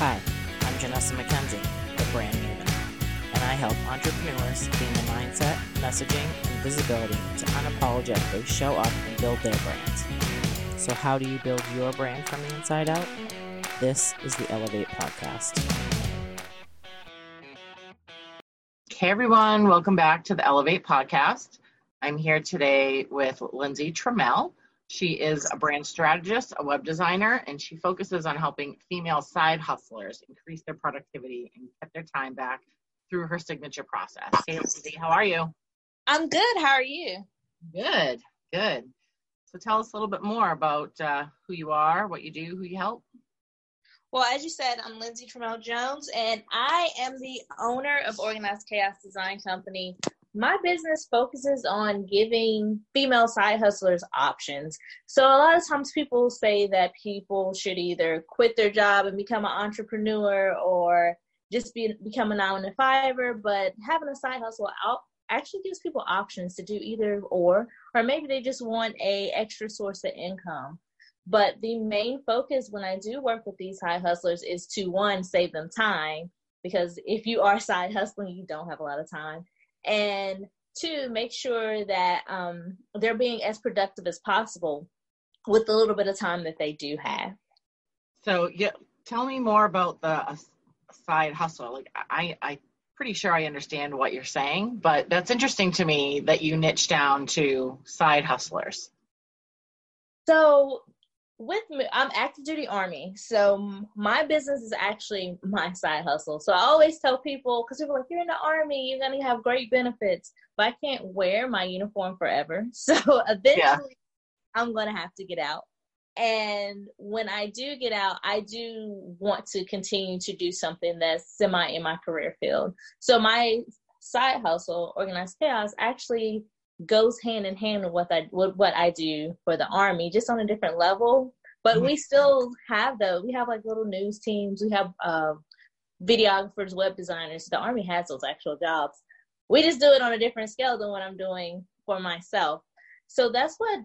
Hi, I'm Janessa McKenzie, the brand maven, and I help entrepreneurs gain the mindset, messaging, and visibility to unapologetically show up and build their brands. So, how do you build your brand from the inside out? This is the Elevate Podcast. Hey everyone, welcome back to the Elevate Podcast. I'm here today with Lindsay Trammell. She is a brand strategist, a web designer, and she focuses on helping female side hustlers increase their productivity and get their time back through her signature process. Hey, Lindsay, how are you? I'm good. How are you? Good, good. So tell us a little bit more about uh, who you are, what you do, who you help. Well, as you said, I'm Lindsay Trammell Jones, and I am the owner of Organized Chaos Design Company, my business focuses on giving female side hustlers options. So a lot of times people say that people should either quit their job and become an entrepreneur or just be become a nine to fiver, but having a side hustle out actually gives people options to do either or, or maybe they just want a extra source of income. But the main focus when I do work with these high hustlers is to one, save them time because if you are side hustling, you don't have a lot of time and two, make sure that um, they're being as productive as possible with the little bit of time that they do have. So, yeah, tell me more about the uh, side hustle. Like, I, I pretty sure I understand what you're saying, but that's interesting to me that you niche down to side hustlers. So with me, I'm active duty army, so my business is actually my side hustle. So I always tell people because people are like, "You're in the army, you're gonna have great benefits," but I can't wear my uniform forever. So eventually, yeah. I'm gonna have to get out. And when I do get out, I do want to continue to do something that's semi in my career field. So my side hustle, organized chaos, actually goes hand in hand with what I with what I do for the army, just on a different level. But mm-hmm. we still have those. We have like little news teams. We have uh, videographers, web designers. The army has those actual jobs. We just do it on a different scale than what I'm doing for myself. So that's what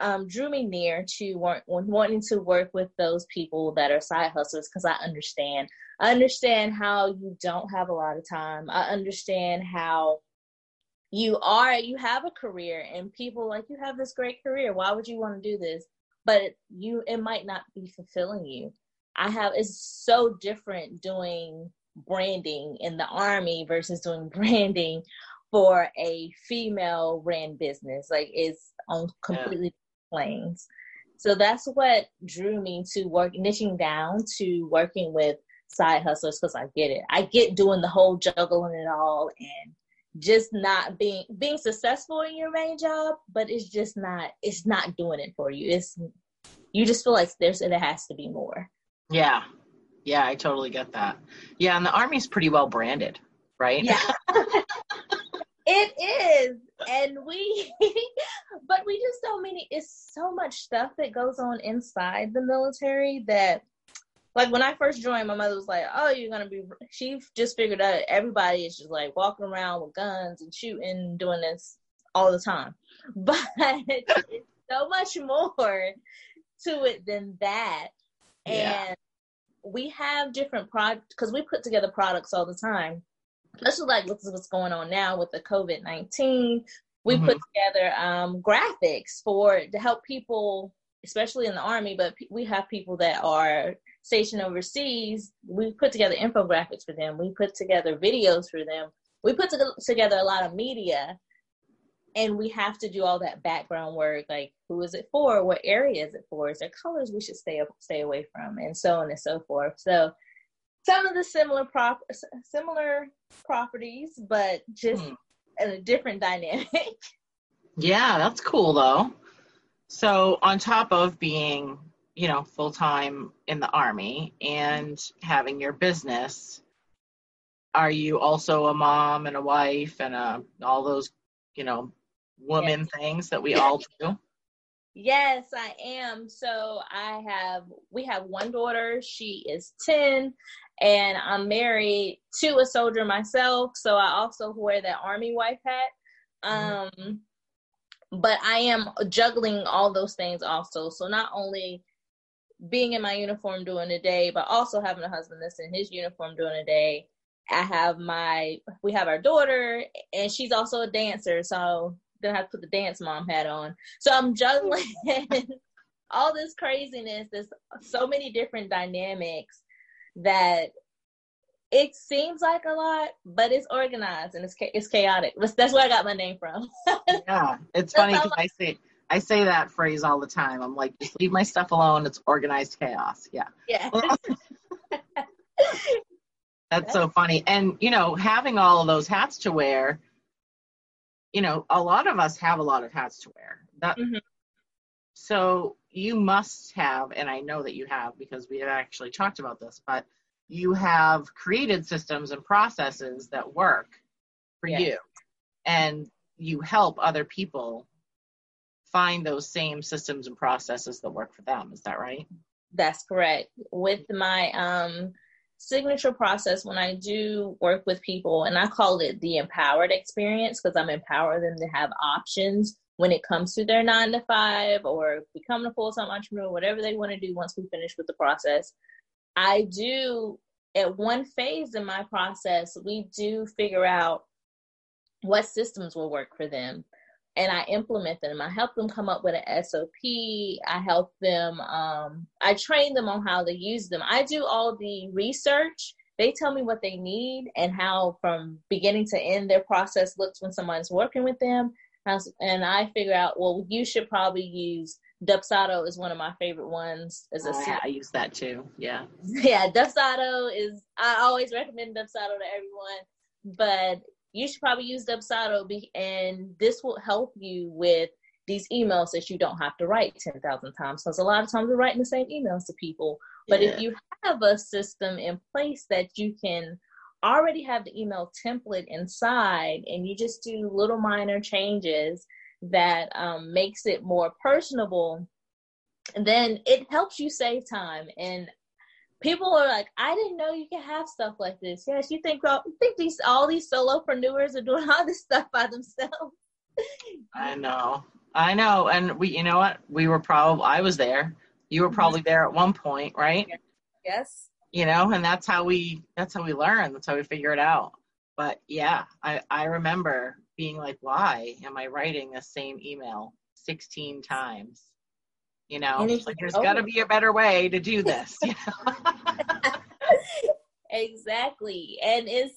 um, drew me near to want, wanting to work with those people that are side hustlers because I understand. I understand how you don't have a lot of time. I understand how you are you have a career and people like you have this great career. Why would you want to do this? But you it might not be fulfilling you. I have it's so different doing branding in the army versus doing branding for a female ran business. Like it's on completely yeah. planes. So that's what drew me to work niching down to working with side hustlers because i get it. I get doing the whole juggling it all and just not being being successful in your main job, but it's just not it's not doing it for you. It's you just feel like there's there has to be more. Yeah. Yeah, I totally get that. Yeah, and the army's pretty well branded, right? Yeah. it is. And we but we just don't mean it. It's so much stuff that goes on inside the military that like when I first joined, my mother was like, "Oh, you're gonna be." She just figured out everybody is just like walking around with guns and shooting, doing this all the time. But it's so much more to it than that, yeah. and we have different products because we put together products all the time. Especially like what's what's going on now with the COVID nineteen. We mm-hmm. put together um, graphics for to help people, especially in the army. But we have people that are stationed overseas, we put together infographics for them. We put together videos for them. We put to- together a lot of media, and we have to do all that background work, like who is it for, what area is it for, is there colors we should stay stay away from, and so on and so forth. So some of the similar prop similar properties, but just hmm. a different dynamic. Yeah, that's cool though. So on top of being you know, full time in the army and having your business, are you also a mom and a wife and a, uh, all those, you know, woman yes. things that we all do? Yes, I am. So I have we have one daughter, she is 10, and I'm married to a soldier myself, so I also wear that army wife hat. Mm-hmm. Um but I am juggling all those things also. So not only being in my uniform during the day, but also having a husband that's in his uniform during the day. I have my, we have our daughter, and she's also a dancer. So then I have to put the dance mom hat on. So I'm juggling all this craziness. There's so many different dynamics that it seems like a lot, but it's organized and it's it's chaotic. That's where I got my name from. yeah, it's funny because I say I say that phrase all the time. I'm like, just leave my stuff alone. It's organized chaos. Yeah. Yeah. That's so funny. And you know, having all of those hats to wear, you know, a lot of us have a lot of hats to wear. That mm-hmm. so you must have, and I know that you have because we have actually talked about this, but you have created systems and processes that work for yes. you. And you help other people find those same systems and processes that work for them. Is that right? That's correct. With my um, signature process, when I do work with people, and I call it the empowered experience because I'm empowering them to have options when it comes to their nine to five or becoming a full time entrepreneur, whatever they want to do once we finish with the process. I do, at one phase in my process, we do figure out what systems will work for them and I implement them. I help them come up with an SOP. I help them, um, I train them on how to use them. I do all the research. They tell me what they need and how, from beginning to end, their process looks when someone's working with them. And I figure out, well, you should probably use Dubsado is one of my favorite ones. As a oh, yeah, I use that too. Yeah. Yeah, Dubsado is. I always recommend Dubsado to everyone, but you should probably use Dubsado, and this will help you with these emails that you don't have to write 10,000 times because a lot of times we're writing the same emails to people. But yeah. if you have a system in place that you can already have the email template inside and you just do little minor changes that um, makes it more personable, then it helps you save time. And people are like, I didn't know you could have stuff like this. Yes, you think well, you think these all these solopreneurs are doing all this stuff by themselves. I know. I know. And we you know what? We were probably I was there. You were probably mm-hmm. there at one point, right? Yes. You know, and that's how we that's how we learn. That's how we figure it out. But yeah, I, I remember being like, why am I writing the same email 16 times? You know, like there's got to be a better way to do this. You know? exactly, and it's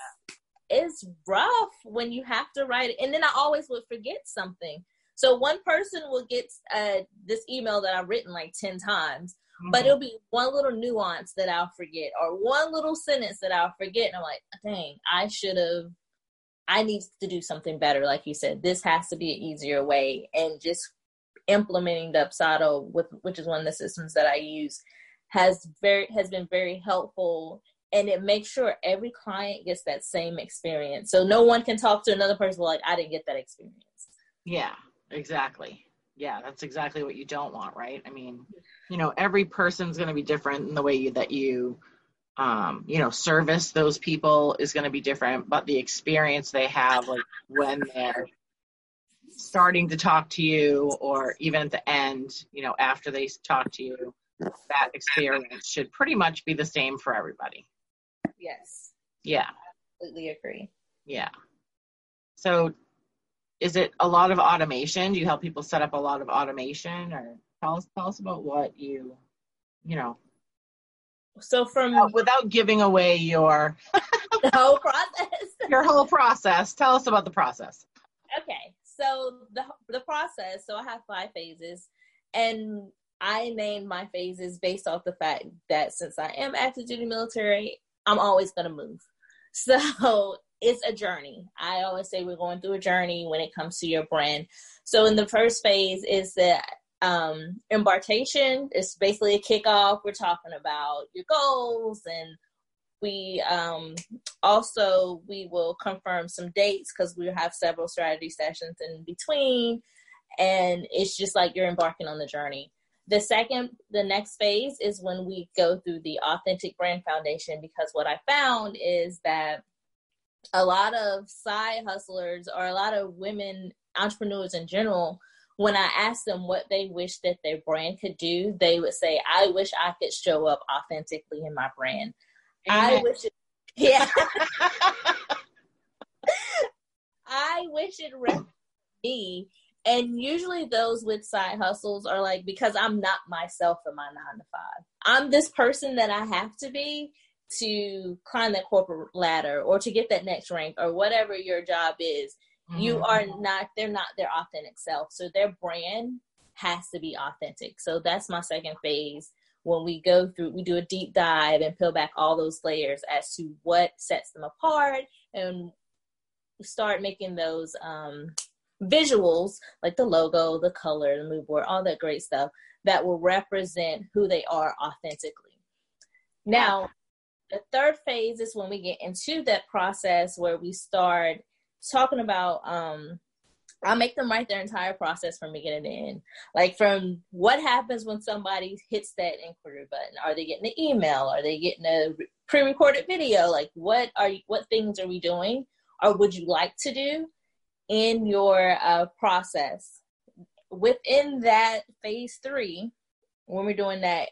it's rough when you have to write it. And then I always would forget something. So one person will get uh, this email that I've written like ten times, mm-hmm. but it'll be one little nuance that I'll forget, or one little sentence that I'll forget, and I'm like, dang, I should have. I need to do something better, like you said. This has to be an easier way, and just implementing Dubsado, with which is one of the systems that I use, has very has been very helpful and it makes sure every client gets that same experience. So no one can talk to another person like I didn't get that experience. Yeah, exactly. Yeah, that's exactly what you don't want, right? I mean, you know, every person's going to be different in the way you, that you um, you know, service those people is going to be different, but the experience they have like when they're starting to talk to you or even at the end, you know, after they talk to you, that experience should pretty much be the same for everybody. Yes. Yeah. Completely agree. Yeah. So is it a lot of automation? Do you help people set up a lot of automation or tell us tell us about what you you know so from without, without giving away your the whole process your whole process tell us about the process okay so the the process. So I have five phases, and I named my phases based off the fact that since I am active duty military, I'm always gonna move. So it's a journey. I always say we're going through a journey when it comes to your brand. So in the first phase is the um, embarkation. It's basically a kickoff. We're talking about your goals and we um, also we will confirm some dates because we have several strategy sessions in between and it's just like you're embarking on the journey the second the next phase is when we go through the authentic brand foundation because what i found is that a lot of side hustlers or a lot of women entrepreneurs in general when I asked them what they wish that their brand could do, they would say, I wish I could show up authentically in my brand. Amen. I wish it, yeah. I wish it represented me. And usually those with side hustles are like, because I'm not myself in my nine to five. I'm this person that I have to be to climb that corporate ladder or to get that next rank or whatever your job is. Mm-hmm. You are not, they're not their authentic self. So their brand has to be authentic. So that's my second phase when we go through, we do a deep dive and peel back all those layers as to what sets them apart and start making those um, visuals like the logo, the color, the mood board, all that great stuff that will represent who they are authentically. Now, the third phase is when we get into that process where we start talking about um, I'll make them write their entire process from beginning to end. Like from what happens when somebody hits that inquiry button. Are they getting an email? Are they getting a pre-recorded video? Like what are you, what things are we doing? Or would you like to do in your uh, process? Within that phase three, when we're doing that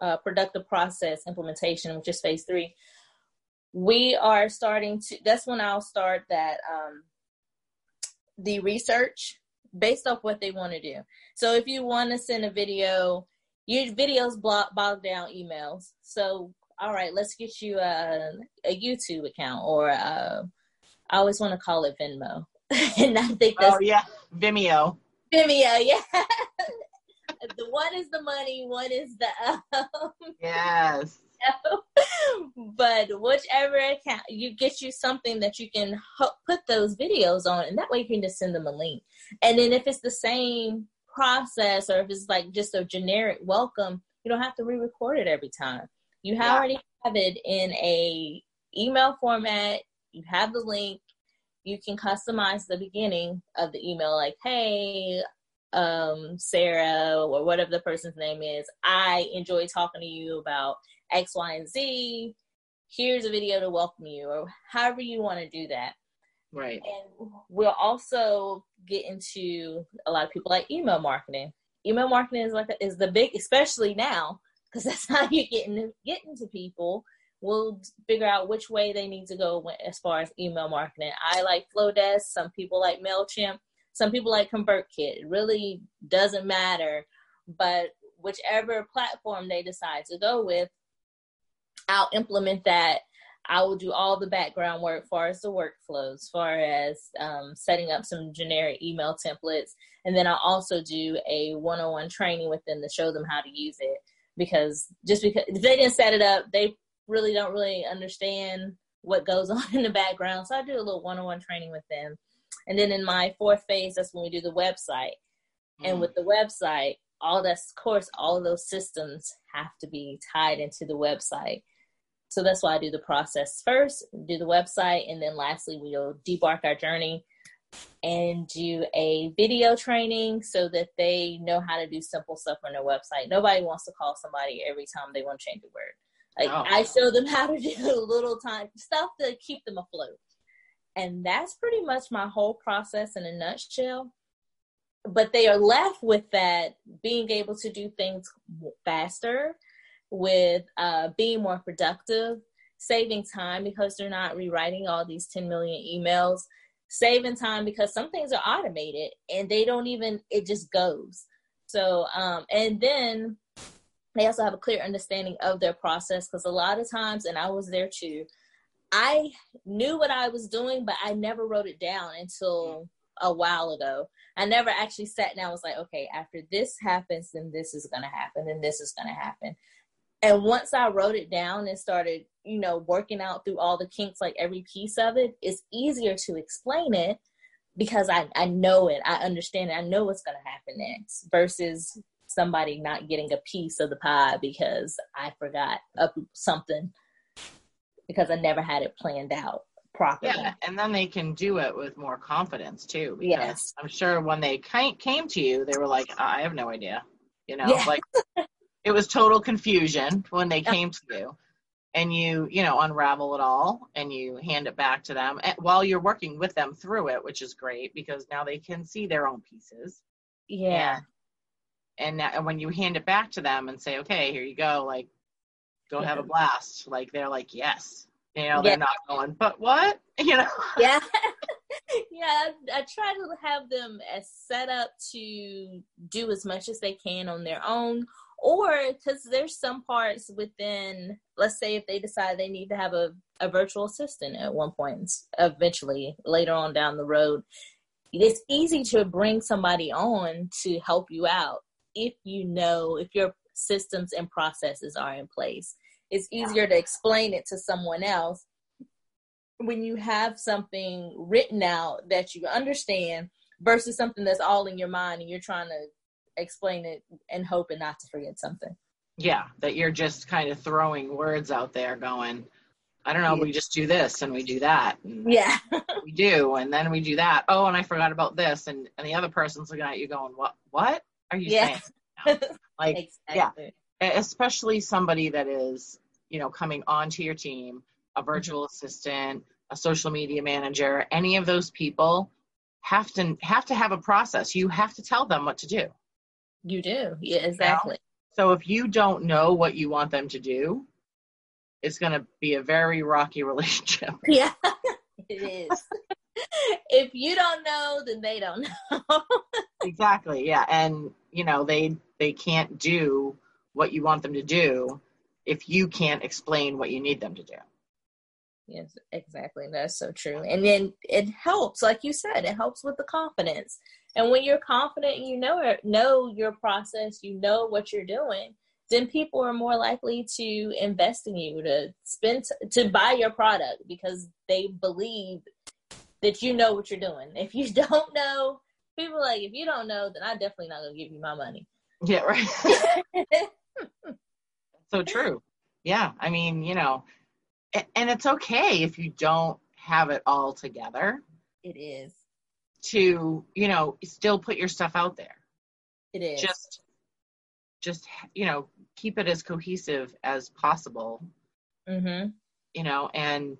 uh, productive process implementation, which is phase three, we are starting to. That's when I'll start that um, the research based off what they want to do. So if you want to send a video, your videos block bog down emails. So all right, let's get you a, a YouTube account or a, uh, I always want to call it Venmo. and I think that's Oh yeah, Vimeo. Vimeo, yeah. the one is the money, one is the um, Yes. but whichever account you get you something that you can ho- put those videos on and that way you can just send them a link. And then if it's the same process or if it's like just a generic welcome you don't have to re-record it every time. You yeah. already have it in a email format. You have the link. You can customize the beginning of the email like hey um sarah or whatever the person's name is. I enjoy talking to you about X, Y, and Z. Here's a video to welcome you, or however you want to do that. Right. And we'll also get into a lot of people like email marketing. Email marketing is like a, is the big, especially now, because that's how you get into get into people. We'll figure out which way they need to go as far as email marketing. I like Flodesk. Some people like Mailchimp. Some people like ConvertKit. It really doesn't matter, but whichever platform they decide to go with, I'll implement that. I will do all the background work as far as the workflows, as far as um, setting up some generic email templates. And then I'll also do a one on one training with them to show them how to use it. Because just because if they didn't set it up, they really don't really understand what goes on in the background. So I do a little one on one training with them. And then in my fourth phase, that's when we do the website. Mm-hmm. And with the website, all that's of course all of those systems have to be tied into the website so that's why I do the process first, do the website, and then lastly, we'll debark our journey and do a video training so that they know how to do simple stuff on their website. Nobody wants to call somebody every time they want to change a word. Like oh. I show them how to do little time stuff to keep them afloat. And that's pretty much my whole process in a nutshell. But they are left with that being able to do things faster with uh, being more productive, saving time because they're not rewriting all these 10 million emails, saving time because some things are automated and they don't even, it just goes. So, um, and then they also have a clear understanding of their process because a lot of times, and I was there too, I knew what I was doing, but I never wrote it down until a while ago. I never actually sat and was like, okay, after this happens, then this is going to happen, then this is going to happen. And once I wrote it down and started, you know, working out through all the kinks, like every piece of it, it's easier to explain it because I, I know it, I understand it, I know what's going to happen next versus somebody not getting a piece of the pie because I forgot something because I never had it planned out properly. Yeah, and then they can do it with more confidence too. Because yes. I'm sure when they came to you, they were like, I have no idea. You know, yeah. like it was total confusion when they came to you and you you know unravel it all and you hand it back to them eh, while you're working with them through it which is great because now they can see their own pieces Yeah. And, that, and when you hand it back to them and say, okay, here you go, like, go have a blast. Like, they're like, yes. You know, they're Yeah. not going, but what? You know? yeah yeah I, I try to have them as set up to do as much as they can on their own or because there's some parts within let's say if they decide they need to have a, a virtual assistant at one point eventually later on down the road it's easy to bring somebody on to help you out if you know if your systems and processes are in place it's easier to explain it to someone else when you have something written out that you understand versus something that's all in your mind and you're trying to explain it and hoping not to forget something. Yeah, that you're just kind of throwing words out there going, I don't know, Yeah. we just do this and we do that. And Yeah. we do, and then we do that. Oh, and I forgot about this. And, and the other person's looking at you going, what, what are you Yeah. saying? Like, exactly. especially somebody that is, you know, coming onto your team, a mm-hmm. virtual assistant, a social media manager, any of those people have to have to have a process. You have to tell them what to do. You do. Yeah, exactly. So if you don't know what you want them to do, it's going to be a very rocky relationship. Yeah. it is. if you don't know, then they don't know. exactly. Yeah, and you know, they they can't do what you want them to do if you can't explain what you need them to do. Yes, exactly. That's so true. And then it helps, like you said, it helps with the confidence. And when you're confident and you know it, know your process, you know what you're doing, then people are more likely to invest in you, to spend, to buy your product because they believe that you know what you're doing. If you don't know, people are like, if you don't know, then I definitely not gonna give you my money. Yeah, right. so true. Yeah, I mean, you know, and it's okay if you don't have it all together it is. to, you know, still put your stuff out there. It is. Just just you know, keep it as cohesive as possible, mm-hmm. you know, and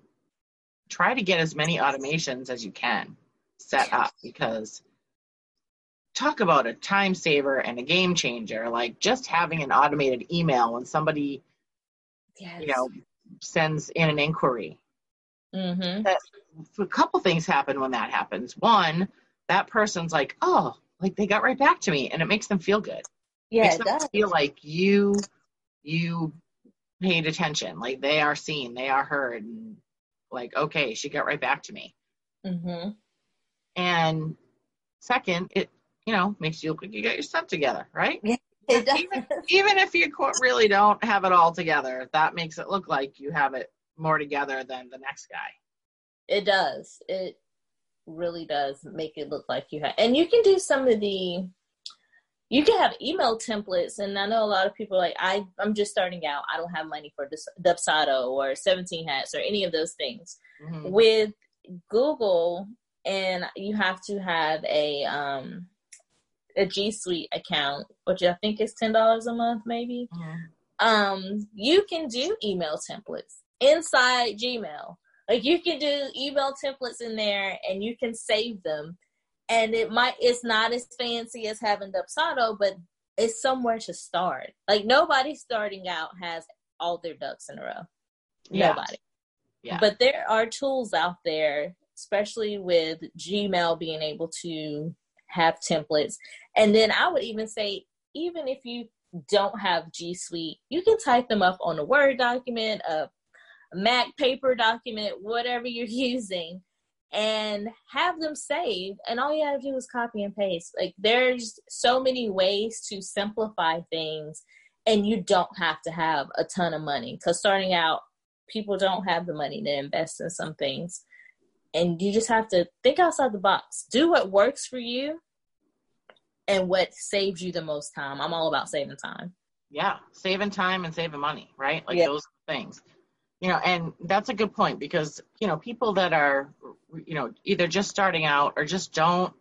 try to get as many automations as you can set up because talk about a time saver and a game changer like just having an automated email when somebody Yes. you know sends in an inquiry Mm-hmm. a couple things happen when that happens one that person's like oh like they got right back to me and it makes them feel good Yeah, makes it them does. feel like you you paid attention like they are seen they are heard and like okay she got right back to me Mm-hmm. and second it you know makes you look like you got your stuff together right It does. even, even if you really don't have it all together that makes it look like you have it more together than the next guy It does. It really does make it look like you have. And you can do some of the. You can have email templates, and I know a lot of people are like I. I'm just starting out. I don't have money for Dubsado or 17 Hats or any of those things. Mhm. With Google, and you have to have a um a G Suite account, which I think is ten dollars a month, maybe. Mhm. um you can do email templates inside gmail like you can do email templates in there and you can save them and it might it's not as fancy as having dubsado but it's somewhere to start like nobody starting out has all their ducks in a row Yeah. nobody Yeah. but there are tools out there especially with gmail being able to have templates and then i would even say even if you don't have G Suite, you can type them up on a Word document, a Mac paper document, whatever you're using, and have them saved. And all you have to do is copy and paste. Like there's so many ways to simplify things, and you don't have to have a ton of money. Because starting out, people don't have the money to invest in some things. And you just have to think outside the box. Do what works for you and what saves you the most time. I'm all about saving time. yeah saving time and saving money right like Yeah. those things you know and that's a good point because you know people that are you know either just starting out or just don't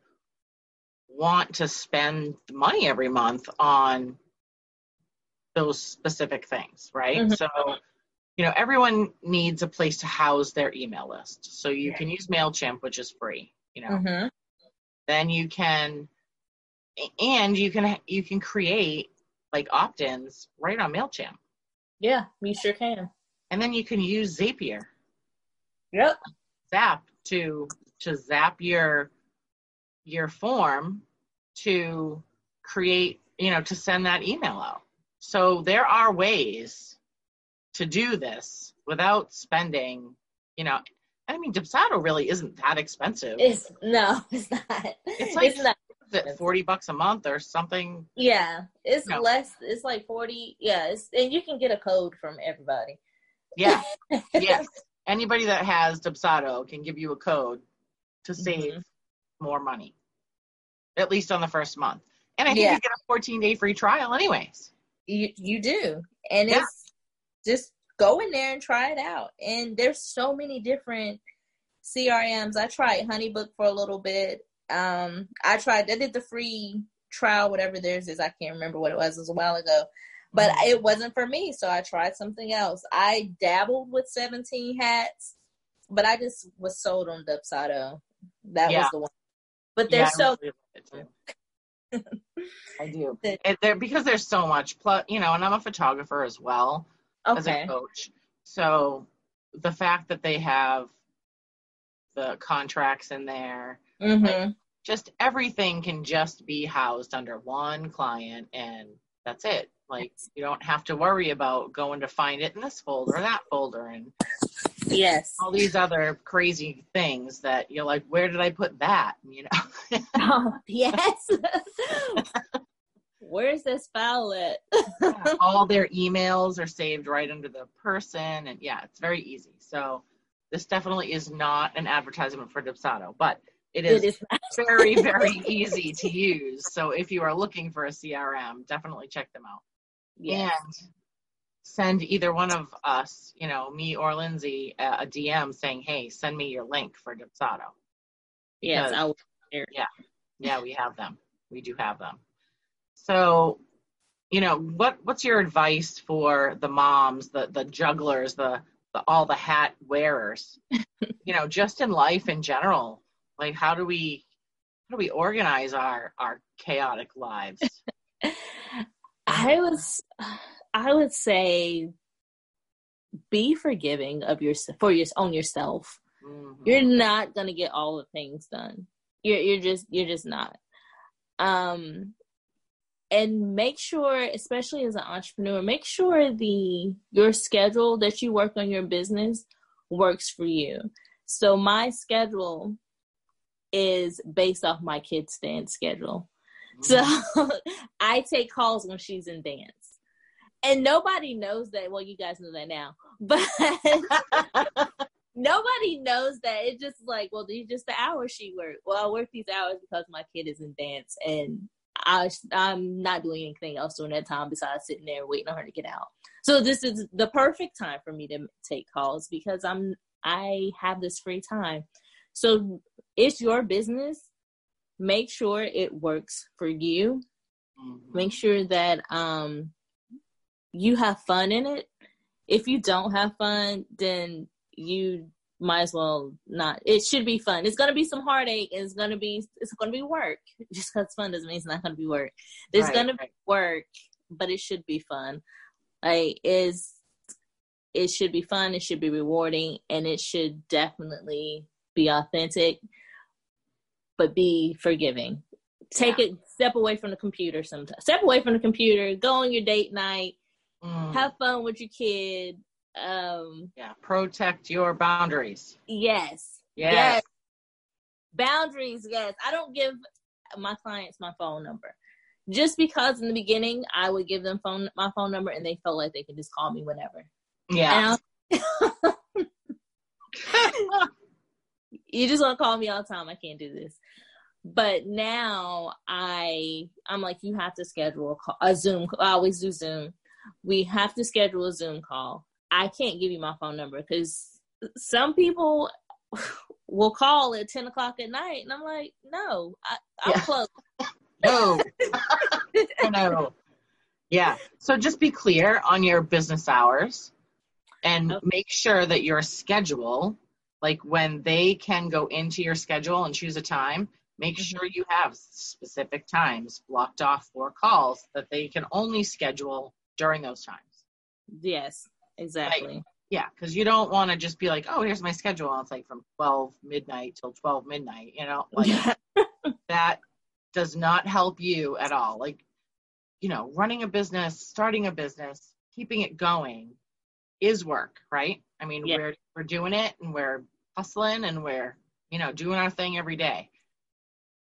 want to spend money every month on those specific things right Mhm. so you know everyone needs a place to house their email list so you can use mailchimp which is free you know Mm-hmm. then you can and you can you can create like opt-ins right on Mailchimp, Yeah, you sure can. and then you can use Zapier, Yep. Zap to to zap your your form to create, you know, to send that email out. So there are ways to do this without spending, you know. I mean, Dubsado really isn't that expensive. It's no, it's not. It's like- not. It forty bucks a month or something? Yeah, it's No. less. It's like forty. Yeah, it's, and you can get a code from everybody. Yeah, yes. Anybody that has Dubsado can give you a code to save Mhm. more money, at least on the first month. And I think Yeah. you get a 14 day free trial, anyways. You you do, and Yeah. it's just go in there and try it out. And there's so many different CRMs. I tried HoneyBook for a little bit. Um, I tried. I did the free trial, whatever theirs is. I can't remember what it was. It was a while ago, but Mhm. it wasn't for me. So I tried something else. I dabbled with 17 hats, but I just was sold on Dubsado. That Yeah. was the one. But they're I so really like it too. I do. And there, because there's so much, plus, you know, and I'm a photographer as well as a coach. So the fact that they have the contracts in there, hmm just everything can just be housed under one client and that's it. Like you don't have to worry about going to find it in this folder or that folder and Yes. all these other crazy things that you're like, where did I put that? You know? Oh, yes. Where's this file at? all their emails are saved right under the person and yeah, it's very easy. So this definitely is not an advertisement for Dubsado, but it is, it is very, very easy to use. So if you are looking for a CRM, definitely check them out. Yes. and send either one of us, you know, me or Lindsay, a, a DM saying, "Hey, send me your link for Dubsado." Yes. I will. Yeah. Yeah, we have them. We do have them. So, you know, what what's your advice for the moms, the the jugglers, the, the all the hat wearers? you know, just in life in general. Like, how do we how do we organize our our chaotic lives? I was. I would say, be forgiving of your for your on yourself. Mhm. You're not gonna get all the things done. You're you're just you're just not. Um, and make sure, especially as an entrepreneur, make sure the your schedule that you work on your business works for you. So my schedule is based off my kid's dance schedule. Mm. So I take calls when she's in dance. And nobody knows that. Well, you guys know that now. But nobody knows that. It's just like, well, these just the hours she worked. Well, I work these hours because my kid is in dance and I, I'm not doing anything else during that time besides sitting there waiting on her to get out. So this is the perfect time for me to take calls because I'm I have this free time. So it's your business. Make sure it works for you. Mhm. Make sure that um you have fun in it. If you don't have fun, then you might as well not. It should be fun. It's gonna be some heartache. It's gonna be it's gonna be work. Just because fun doesn't mean it's not gonna be work. There's Right, gonna be work, but it should be fun. Like is it should be fun. It should be rewarding, and it should definitely be authentic, but be forgiving. Take it step away from the computer sometimes. Step away from the computer. Go on your date night. Mm. Have fun with your kid. Um, yeah, protect your boundaries. yes, Yes. Yes. boundaries. Yes, I don't give my clients my phone number just because in the beginning I would give them phone my phone number and they felt like they could just call me whenever. Yeah. You just want to call me all the time. I can't do this. But now I I'm like you have to schedule a, call, a Zoom. I always do Zoom. We have to schedule a Zoom call. I can't give you my phone number because some people will call at ten o'clock at night, and I'm like, no, I, I'm Yeah. close. no. no. Yeah. So just be clear on your business hours and Okay. make sure that your schedule, like when they can go into your schedule and choose a time, Make Mhm. sure you have specific times blocked off for calls that they can only schedule during those times. Yes, exactly. Yeah, because you don't want to just be like, oh, here's my schedule. And it's like from 12 midnight till 12 midnight, you know? Like that does not help you at all. Like, you know, running a business, starting a business, keeping it going is work, right? I mean, Yeah. we're we're doing it and we're hustling and we're, you know, doing our thing every day.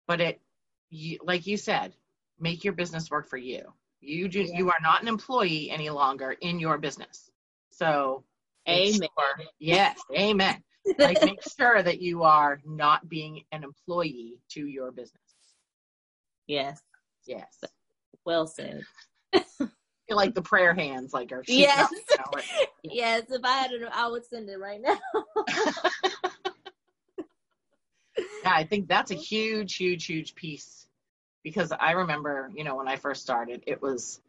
But it you, like you said, make your business work for you. You do Yeah. you are not an employee any longer in your business. So Amen. sure- yes, amen. Like make sure that you are not being an employee to your business. yes, Yes. well said. Feel like the prayer hands like are Yes. know, like- Yes, if I had it, I would send it right now. yeah, I think that's a huge, huge, huge piece because I remember, you know, when I first started, it was,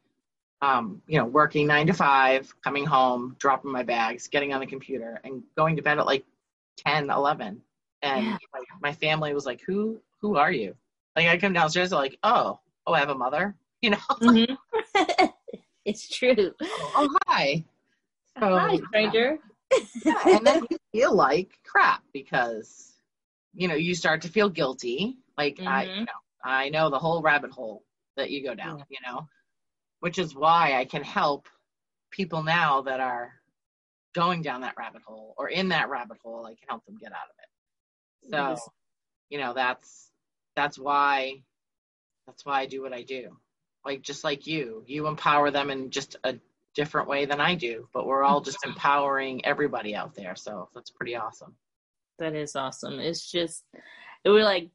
um, you know, working nine to five, coming home, dropping my bags, getting on the computer, and going to bed at like 10, 11. And Yeah. like, my family was like, "Who, who are you?" Like I come downstairs, they're like, "Oh, oh, I have a mother," you know. Mhm. it's true. oh, hi. So, Hi, stranger. yeah, and then you feel like crap because you know you start to feel guilty like i Mhm. you know i know the whole rabbit hole that you go down Yeah. you know which is why i can help people now that are going down that rabbit hole or in that rabbit hole i can help them get out of it so Yes. you know that's that's why that's why i do what i do like just like you you empower them in just a different way than i do but we're all just empowering everybody out there so that's pretty awesome That is awesome. It's just it we're like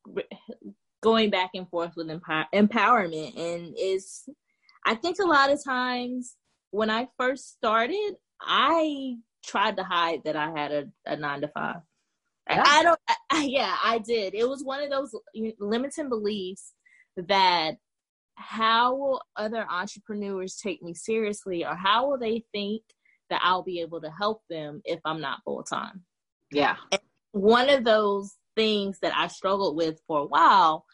going back and forth with empower- empowerment, and it's. I think a lot of times when I first started, I tried to hide that I had a, a nine to five. I- Yeah. I don't. I, yeah, I did. It was one of those limiting beliefs that how will other entrepreneurs take me seriously, or how will they think that I'll be able to help them if I'm not full time? yeah one of those things that I struggled with for a while.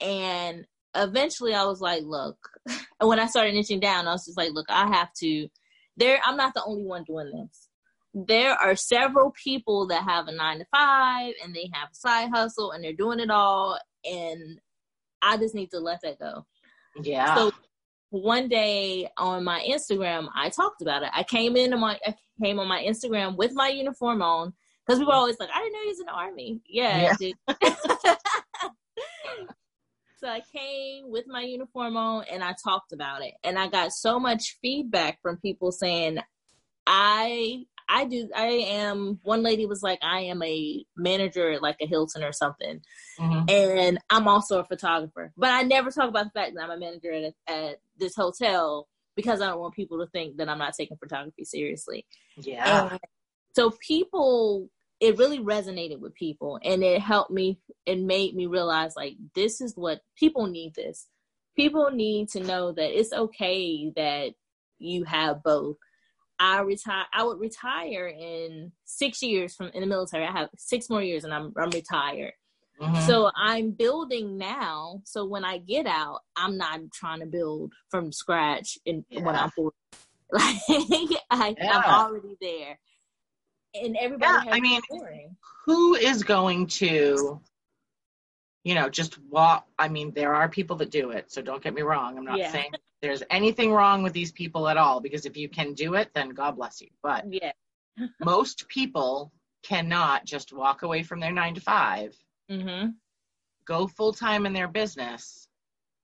And eventually I was like, look, and when I started niching down, I was just like, look, I have to, there, I'm not the only one doing this. There are several people that have a nine to five and they have a side hustle and they're doing it all. And I just need to let that go. Yeah So one day on my Instagram, I talked about it. I came into my I came on my Instagram with my uniform on because we were always like, I didn't know he was in the army. Yeah, did. so I came with my uniform on and I talked about it, and I got so much feedback from people saying, I. I do. I am. One lady was like, "I am a manager at like a Hilton or something," Mhm. and I'm also a photographer. But I never talk about the fact that I'm a manager at, a, at this hotel because I don't want people to think that I'm not taking photography seriously. yeah And so people, it really resonated with people, and it helped me. It made me realize like this is what people need. This people need to know that it's okay that you have both. I retire. I would retire in six years from in the military. I have six more years, and I'm I'm retired. Mhm. So I'm building now. So when I get out, I'm not trying to build from scratch in when I'm 40. Like I, Yeah. I'm already there, and everybody. Yeah, has I mean, who is going to you know just walk i mean there are people that do it so don't get me wrong i'm not Yeah. saying there's anything wrong with these people at all because if you can do it then god bless you but yeah, most people cannot just walk away from their nine to five hmm go full time in their business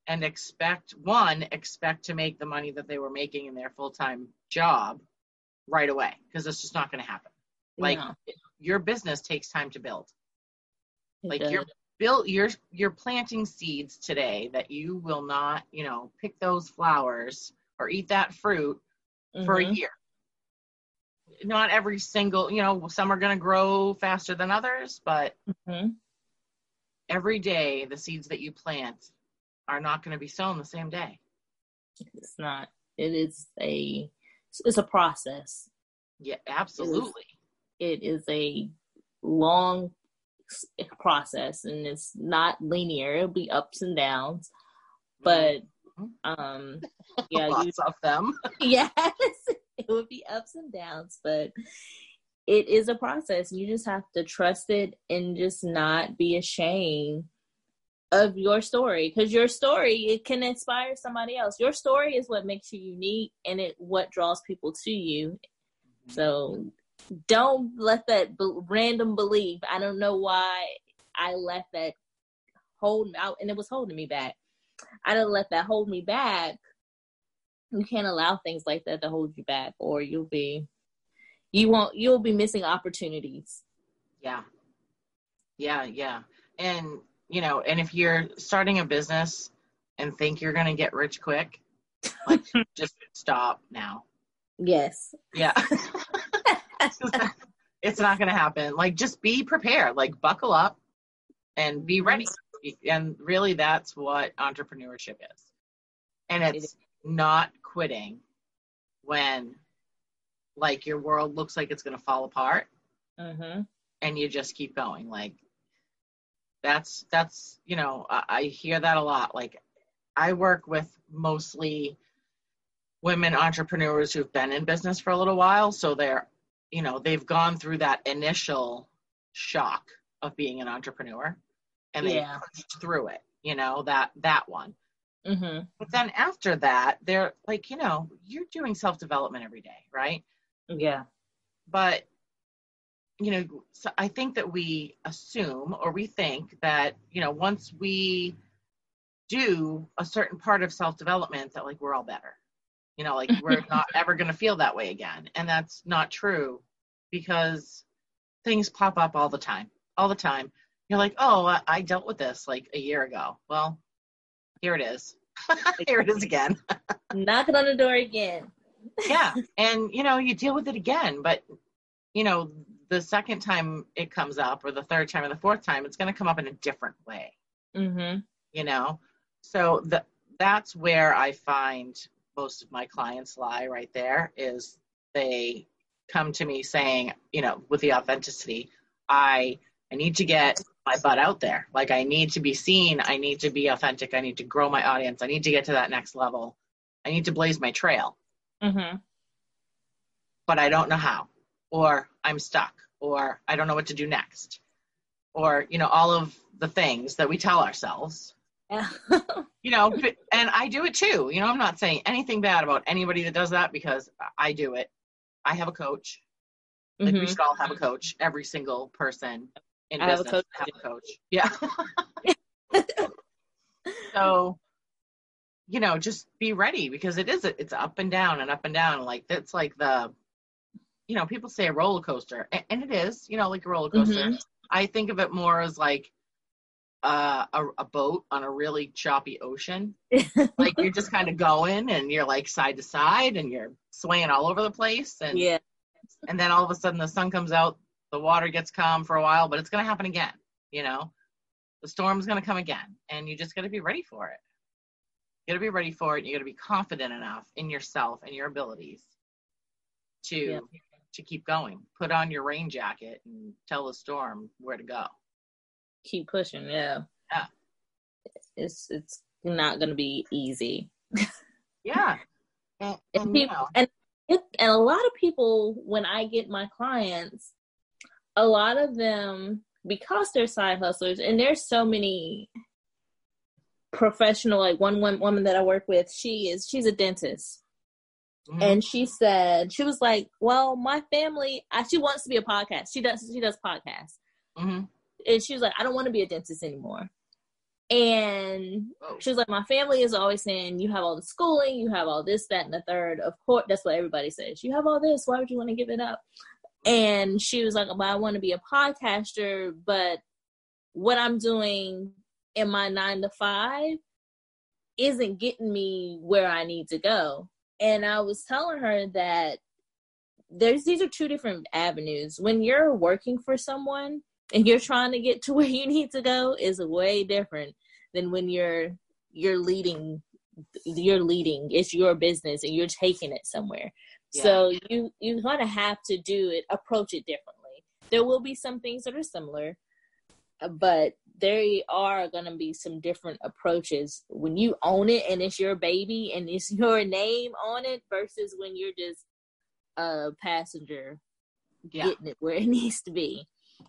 and expect one expect to make the money that they were making in their full time job right away because it's just not going to happen like No, your business takes time to build. It like does. you're built you're you're planting seeds today that you will not you know pick those flowers or eat that fruit for a Mhm. year not every single you know some are going to grow faster than others but Mhm. every day the seeds that you plant are not going to be sown the same day It's not. It is a. It's a process. yeah absolutely It is a long process and it's not linear. It'll be ups and downs. But Mm-hmm. um yeah, Lots you, of them. yes, it would be ups and downs, but it is a process. You just have to trust it and just not be ashamed of your story because your story it can inspire somebody else. Your story is what makes you unique and it what draws people to you. So don't let that b- random belief. I don't know why I let that hold out, and it was holding me back. I didn't let that hold me back. You can't allow things like that to hold you back, or you'll be, you won't, you'll be missing opportunities. Yeah. Yeah, yeah. And, you know, and if you're starting a business and think you're going to get rich quick, like just stop now. Yes. Yeah. it's not going to happen. Like just be prepared, like buckle up and be ready. And really that's what entrepreneurship is. And it's not quitting when like your world looks like it's going to fall apart Mm-hmm. and you just keep going like that's that's you know I, I hear that a lot like i work with mostly women entrepreneurs who've been in business for a little while so they're you know they've gone through that initial shock of being an entrepreneur and they Yeah. pushed through it you know that that one Mm-hmm. but then after that they're like you know you're doing self-development every day right Yeah. but you know so i think that we assume or we think that you know once we do a certain part of self-development that like we're all better you know like we're not ever going to feel that way again. And that's not true because things pop up all the time all the time. You're like oh I- i dealt with this like a year ago. Well here it is. Here it is again. Knocking on the door again. yeah and you know you deal with it again but you know the second time it comes up or the third time or the fourth time it's going to come up in a different way. Mm-hmm. you know? So the, that's where i find most of my clients lie right there is they come to me saying you know with the authenticity i i need to get my butt out there. Like i need to be seen. I need to be authentic. I need to grow my audience. I need to get to that next level. I need to blaze my trail. Mm-hmm. but I don't know how, or I'm stuck, or I don't know what to do next, or, you know, all of the things that we tell ourselves, Yeah. you know, and I do it too. You know, I'm not saying anything bad about anybody that does that because I do it. I have a coach. Like we should all have a coach. Every single person in I have a business coach have a coach. Yeah. so, you know, just be ready because it is it's up and down and up and down. Like that's like the, you know, people say a roller coaster, and it is, you know, like a roller coaster. Mhm. I think of it more as like uh, a, a boat on a really choppy ocean. like you're just kind of going and you're like side to side and you're swaying all over the place and yeah. and then all of a sudden the sun comes out, the water gets calm for a while, but it's going to happen again, you know? The storm's going to come again, and you just got to be ready for it. You got to be ready for it. You got to be confident enough in yourself and your abilities to Yeah. to keep going. Put on your rain jacket and tell the storm where to go. Keep pushing. Yeah. Yeah. It's it's not gonna be easy. Yeah. And, And and you people, know, and it, and a lot of people when I get my clients, a lot of them because they're side hustlers, and there's so many professional like one, one woman that I work with, she is she's a dentist. mhm, and she said she was like well my family I, she wants to be a podcast she does she does podcasts mhm. And she was like i don't want to be a dentist anymore. And she was like my family is always saying you have all the schooling you have all this that and the third. Of course that's what everybody says. You have all this. Why would you want to give it up? And she was like well, i want to be a podcaster but what i'm doing in my nine to five isn't getting me where i need to go. And i was telling her that there's these are two different avenues. When you're working for someone and you're trying to get to where you need to go is way different than when you're you're leading you're leading it's your business and you're taking it somewhere Yeah. so you you're gonna have to do it approach it differently there will be some things that are similar uh, but there are going to be some different approaches when you own it and it's your baby and it's your name on it versus when you're just a passenger yeah. getting it where it needs to be.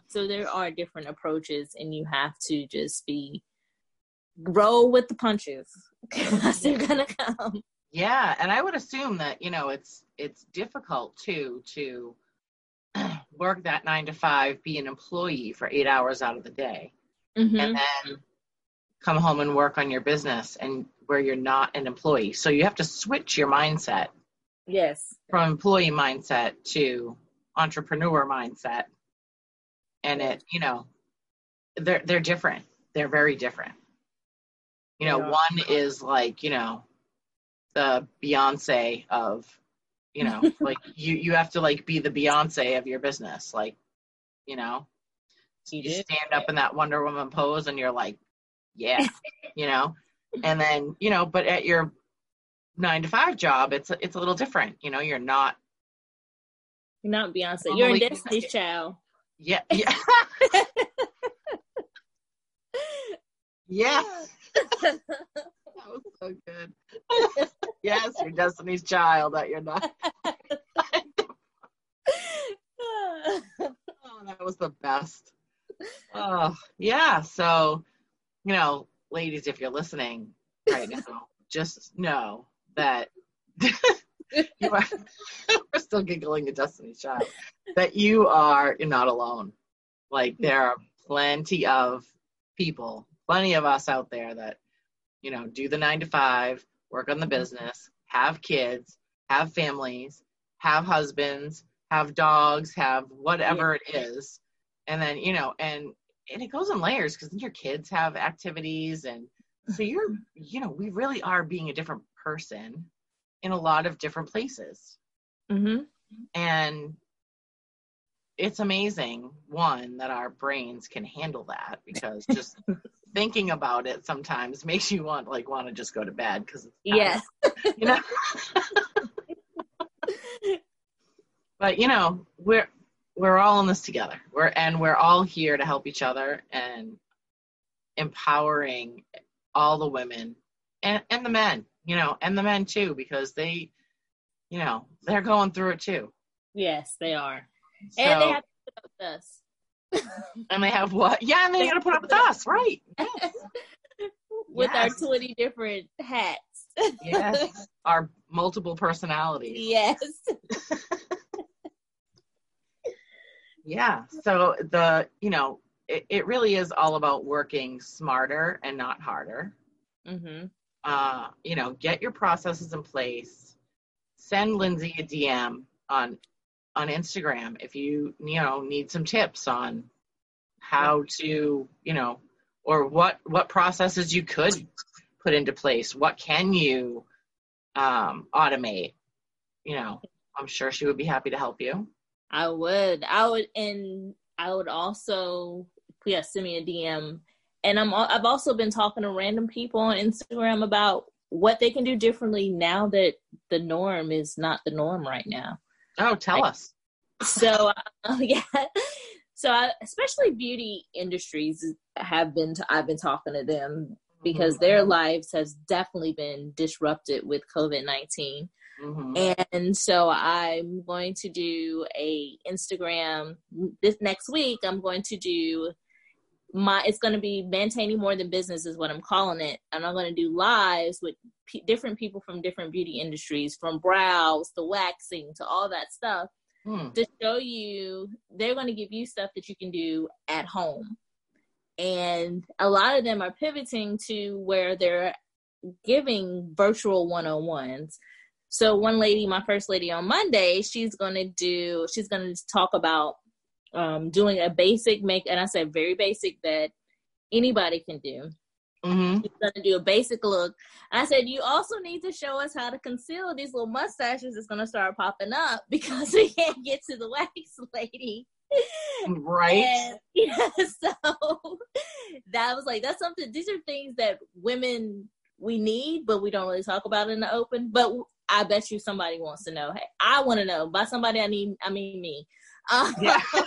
So there are different approaches, and you have to just be roll with the punches because they're gonna come. Yeah, and I would assume that you know it's it's difficult too to work that nine to five, be an employee for eight hours out of the day, mm-hmm. and then come home and work on your business and where you're not an employee. So you have to switch your mindset. Yes. From employee mindset to entrepreneur mindset. And it, you know, they're they're different. They're very different. You know, yeah. one is like, you know, the Beyonce of, you know, like you you have to like be the Beyonce of your business. Like, you know, you, you stand up in that Wonder Woman pose and you're like, yeah, you know, and then you know, but at your nine to five job, it's it's a little different. You know, you're not. You're not Beyonce. You're in Destiny's Child. Yeah. Yeah. yeah. that was so good. yes, you're Destiny's Child. That you're not. oh, that was the best. Oh, yeah. So, you know, ladies, if you're listening right now, just know that you are, we're still giggling at Destiny's Child, that you are you're not alone. Like there are plenty of people, plenty of us out there that, you know, do the nine to five, work on the business, have kids, have families, have husbands, have dogs, have whatever it is. And then, you know, and and it goes in layers because your kids have activities and so you're you know we really are being a different person in a lot of different places mm-hmm. and it's amazing one that our brains can handle that because just thinking about it sometimes makes you want like want to just go to bed because yes you know but you know we're we're all in this together. We're and we're all here to help each other and empowering all the women and and the men, you know, and the men too because they you know, they're going through it too. Yes, they are. So, and they have to put up with us. and they have what? Yeah, and they, they got to put up with us, right? Yes. with yes. our 20 different hats. yes. Our multiple personalities. Yes. Yeah. So the, you know, it, it really is all about working smarter and not harder. Mm-hmm. Uh, you know, get your processes in place. Send Lindsay a DM on on Instagram if you you know need some tips on how to you know or what what processes you could put into place. What can you um, automate? You know, I'm sure she would be happy to help you. I would. I would, and I would also, yeah, send me a DM. And I'm, I've also been talking to random people on Instagram about what they can do differently now that the norm is not the norm right now. Oh, tell like, us. so, uh, yeah. So, I, especially beauty industries have been. i I've been talking to them because mm-hmm. their lives has definitely been disrupted with COVID nineteen. Mm-hmm. And so I'm going to do a Instagram this next week. I'm going to do my it's going to be maintaining more than business is what I'm calling it. And I'm going to do lives with p- different people from different beauty industries, from brows to waxing to all that stuff, hmm. to show you. They're going to give you stuff that you can do at home. And a lot of them are pivoting to where they're giving virtual one on ones. So one lady, my first lady on Monday, she's gonna do she's gonna talk about um, doing a basic make and I said very basic that anybody can do. Mm-hmm. She's gonna do a basic look. I said you also need to show us how to conceal these little mustaches that's gonna start popping up because we can't get to the wax lady. Right. And, yeah, so that was like that's something these are things that women we need, but we don't really talk about in the open. But I bet you somebody wants to know. Hey, I want to know. By somebody, I need, I mean me. Uh, yeah.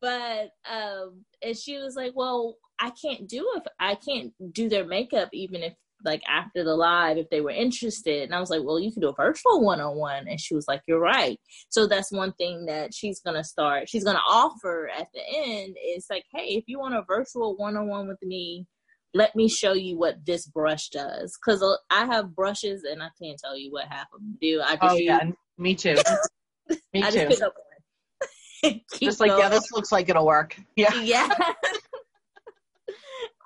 but um, and she was like, "Well, I can't do if I can't do their makeup even if like after the live if they were interested. And i was like well you can do a virtual one-on-one. And she was like you're right. So that's one thing that she's to start she's to offer at the end is like hey if you want a virtual one-on-one with me let me show you what this brush does because uh, i have brushes and i can't tell you what half of them do i just oh yeah me too me I too just, pick up just like going. yeah this looks like it'll work yeah yeah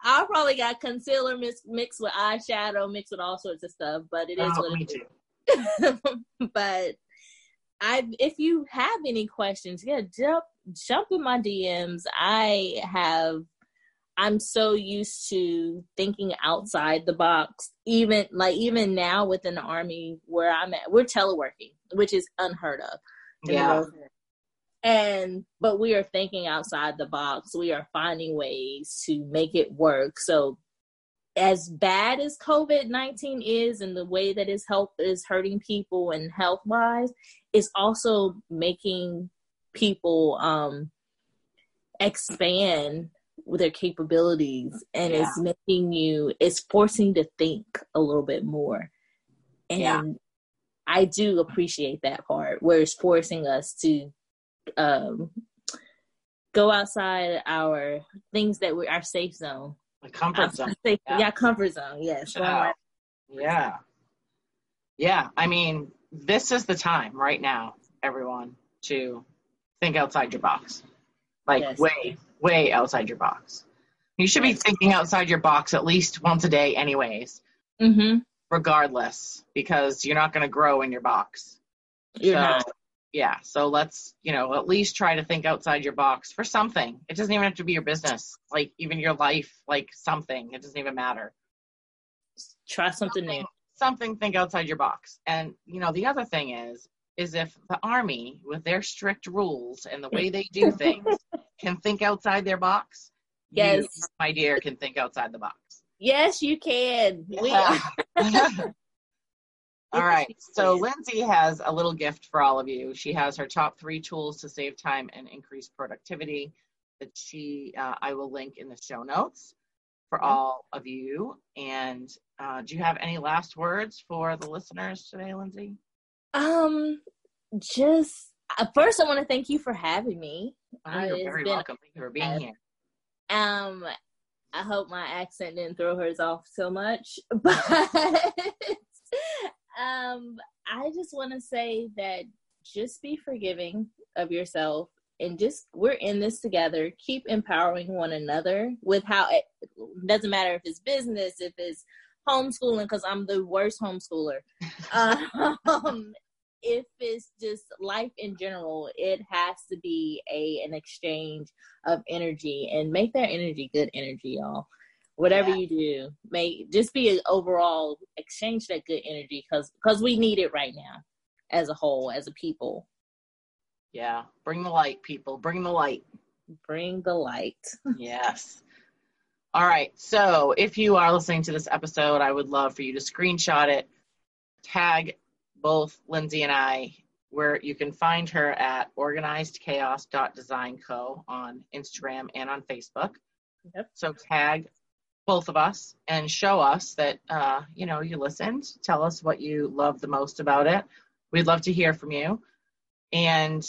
I probably got concealer mixed mixed with eyeshadow, mixed with all sorts of stuff. But it is oh, what it is. but I, if you have any questions, yeah, jump jump in my DMs. I have. I'm so used to thinking outside the box. Even like even now within the army where I'm at, we're teleworking, which is unheard of. Yeah and but we are thinking outside the box we are finding ways to make it work so as bad as covid-19 is and the way that is help is hurting people and health wise it's also making people um expand their capabilities and yeah. it's making you it's forcing to think a little bit more and yeah. i do appreciate that part where it's forcing us to um, go outside our things that we our safe zone. The comfort zone. Safe, yeah. yeah. comfort zone. Yes. Yeah. yeah. Yeah. I mean, this is the time right now, everyone, to think outside your box. Like yes. way, way outside your box. You should be thinking outside your box at least once a day, anyways. Mm-hmm. Regardless, because you're not going to grow in your box. You're so, not yeah so let's you know at least try to think outside your box for something it doesn't even have to be your business like even your life like something it doesn't even matter try something, something new something think outside your box and you know the other thing is is if the army with their strict rules and the way they do things can think outside their box yes you, my dear can think outside the box yes you can yeah. All right. So Lindsay has a little gift for all of you. She has her top three tools to save time and increase productivity that she uh, I will link in the show notes for all of you. And uh, do you have any last words for the listeners today, Lindsay? Um, just uh, first, I want to thank you for having me. Oh, you're very been, welcome. Thank you for being here. Um, I hope my accent didn't throw hers off so much, but um, I just want to say that just be forgiving of yourself and just we're in this together. Keep empowering one another with how it doesn't matter if it's business, if it's homeschooling, because I'm the worst homeschooler. um, if it's just life in general, it has to be a an exchange of energy and make that energy good energy, y'all. Whatever yeah. you do may just be an overall exchange that good energy because because we need it right now as a whole as a people. Yeah bring the light people. Bring the light. Bring the light. Yes all right so if you are listening to this episode i would love for you to screenshot it tag both lindsay and i where you can find her at organizedchaos.designco on instagram and on facebook Yep. So tag both of us and show us that uh, you know you listened. Tell us what you love the most about it. We'd love to hear from you. And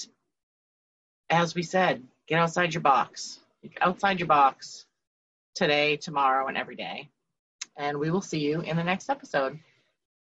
as we said, get outside your box. Get outside your box today, tomorrow, and every day. And we will see you in the next episode.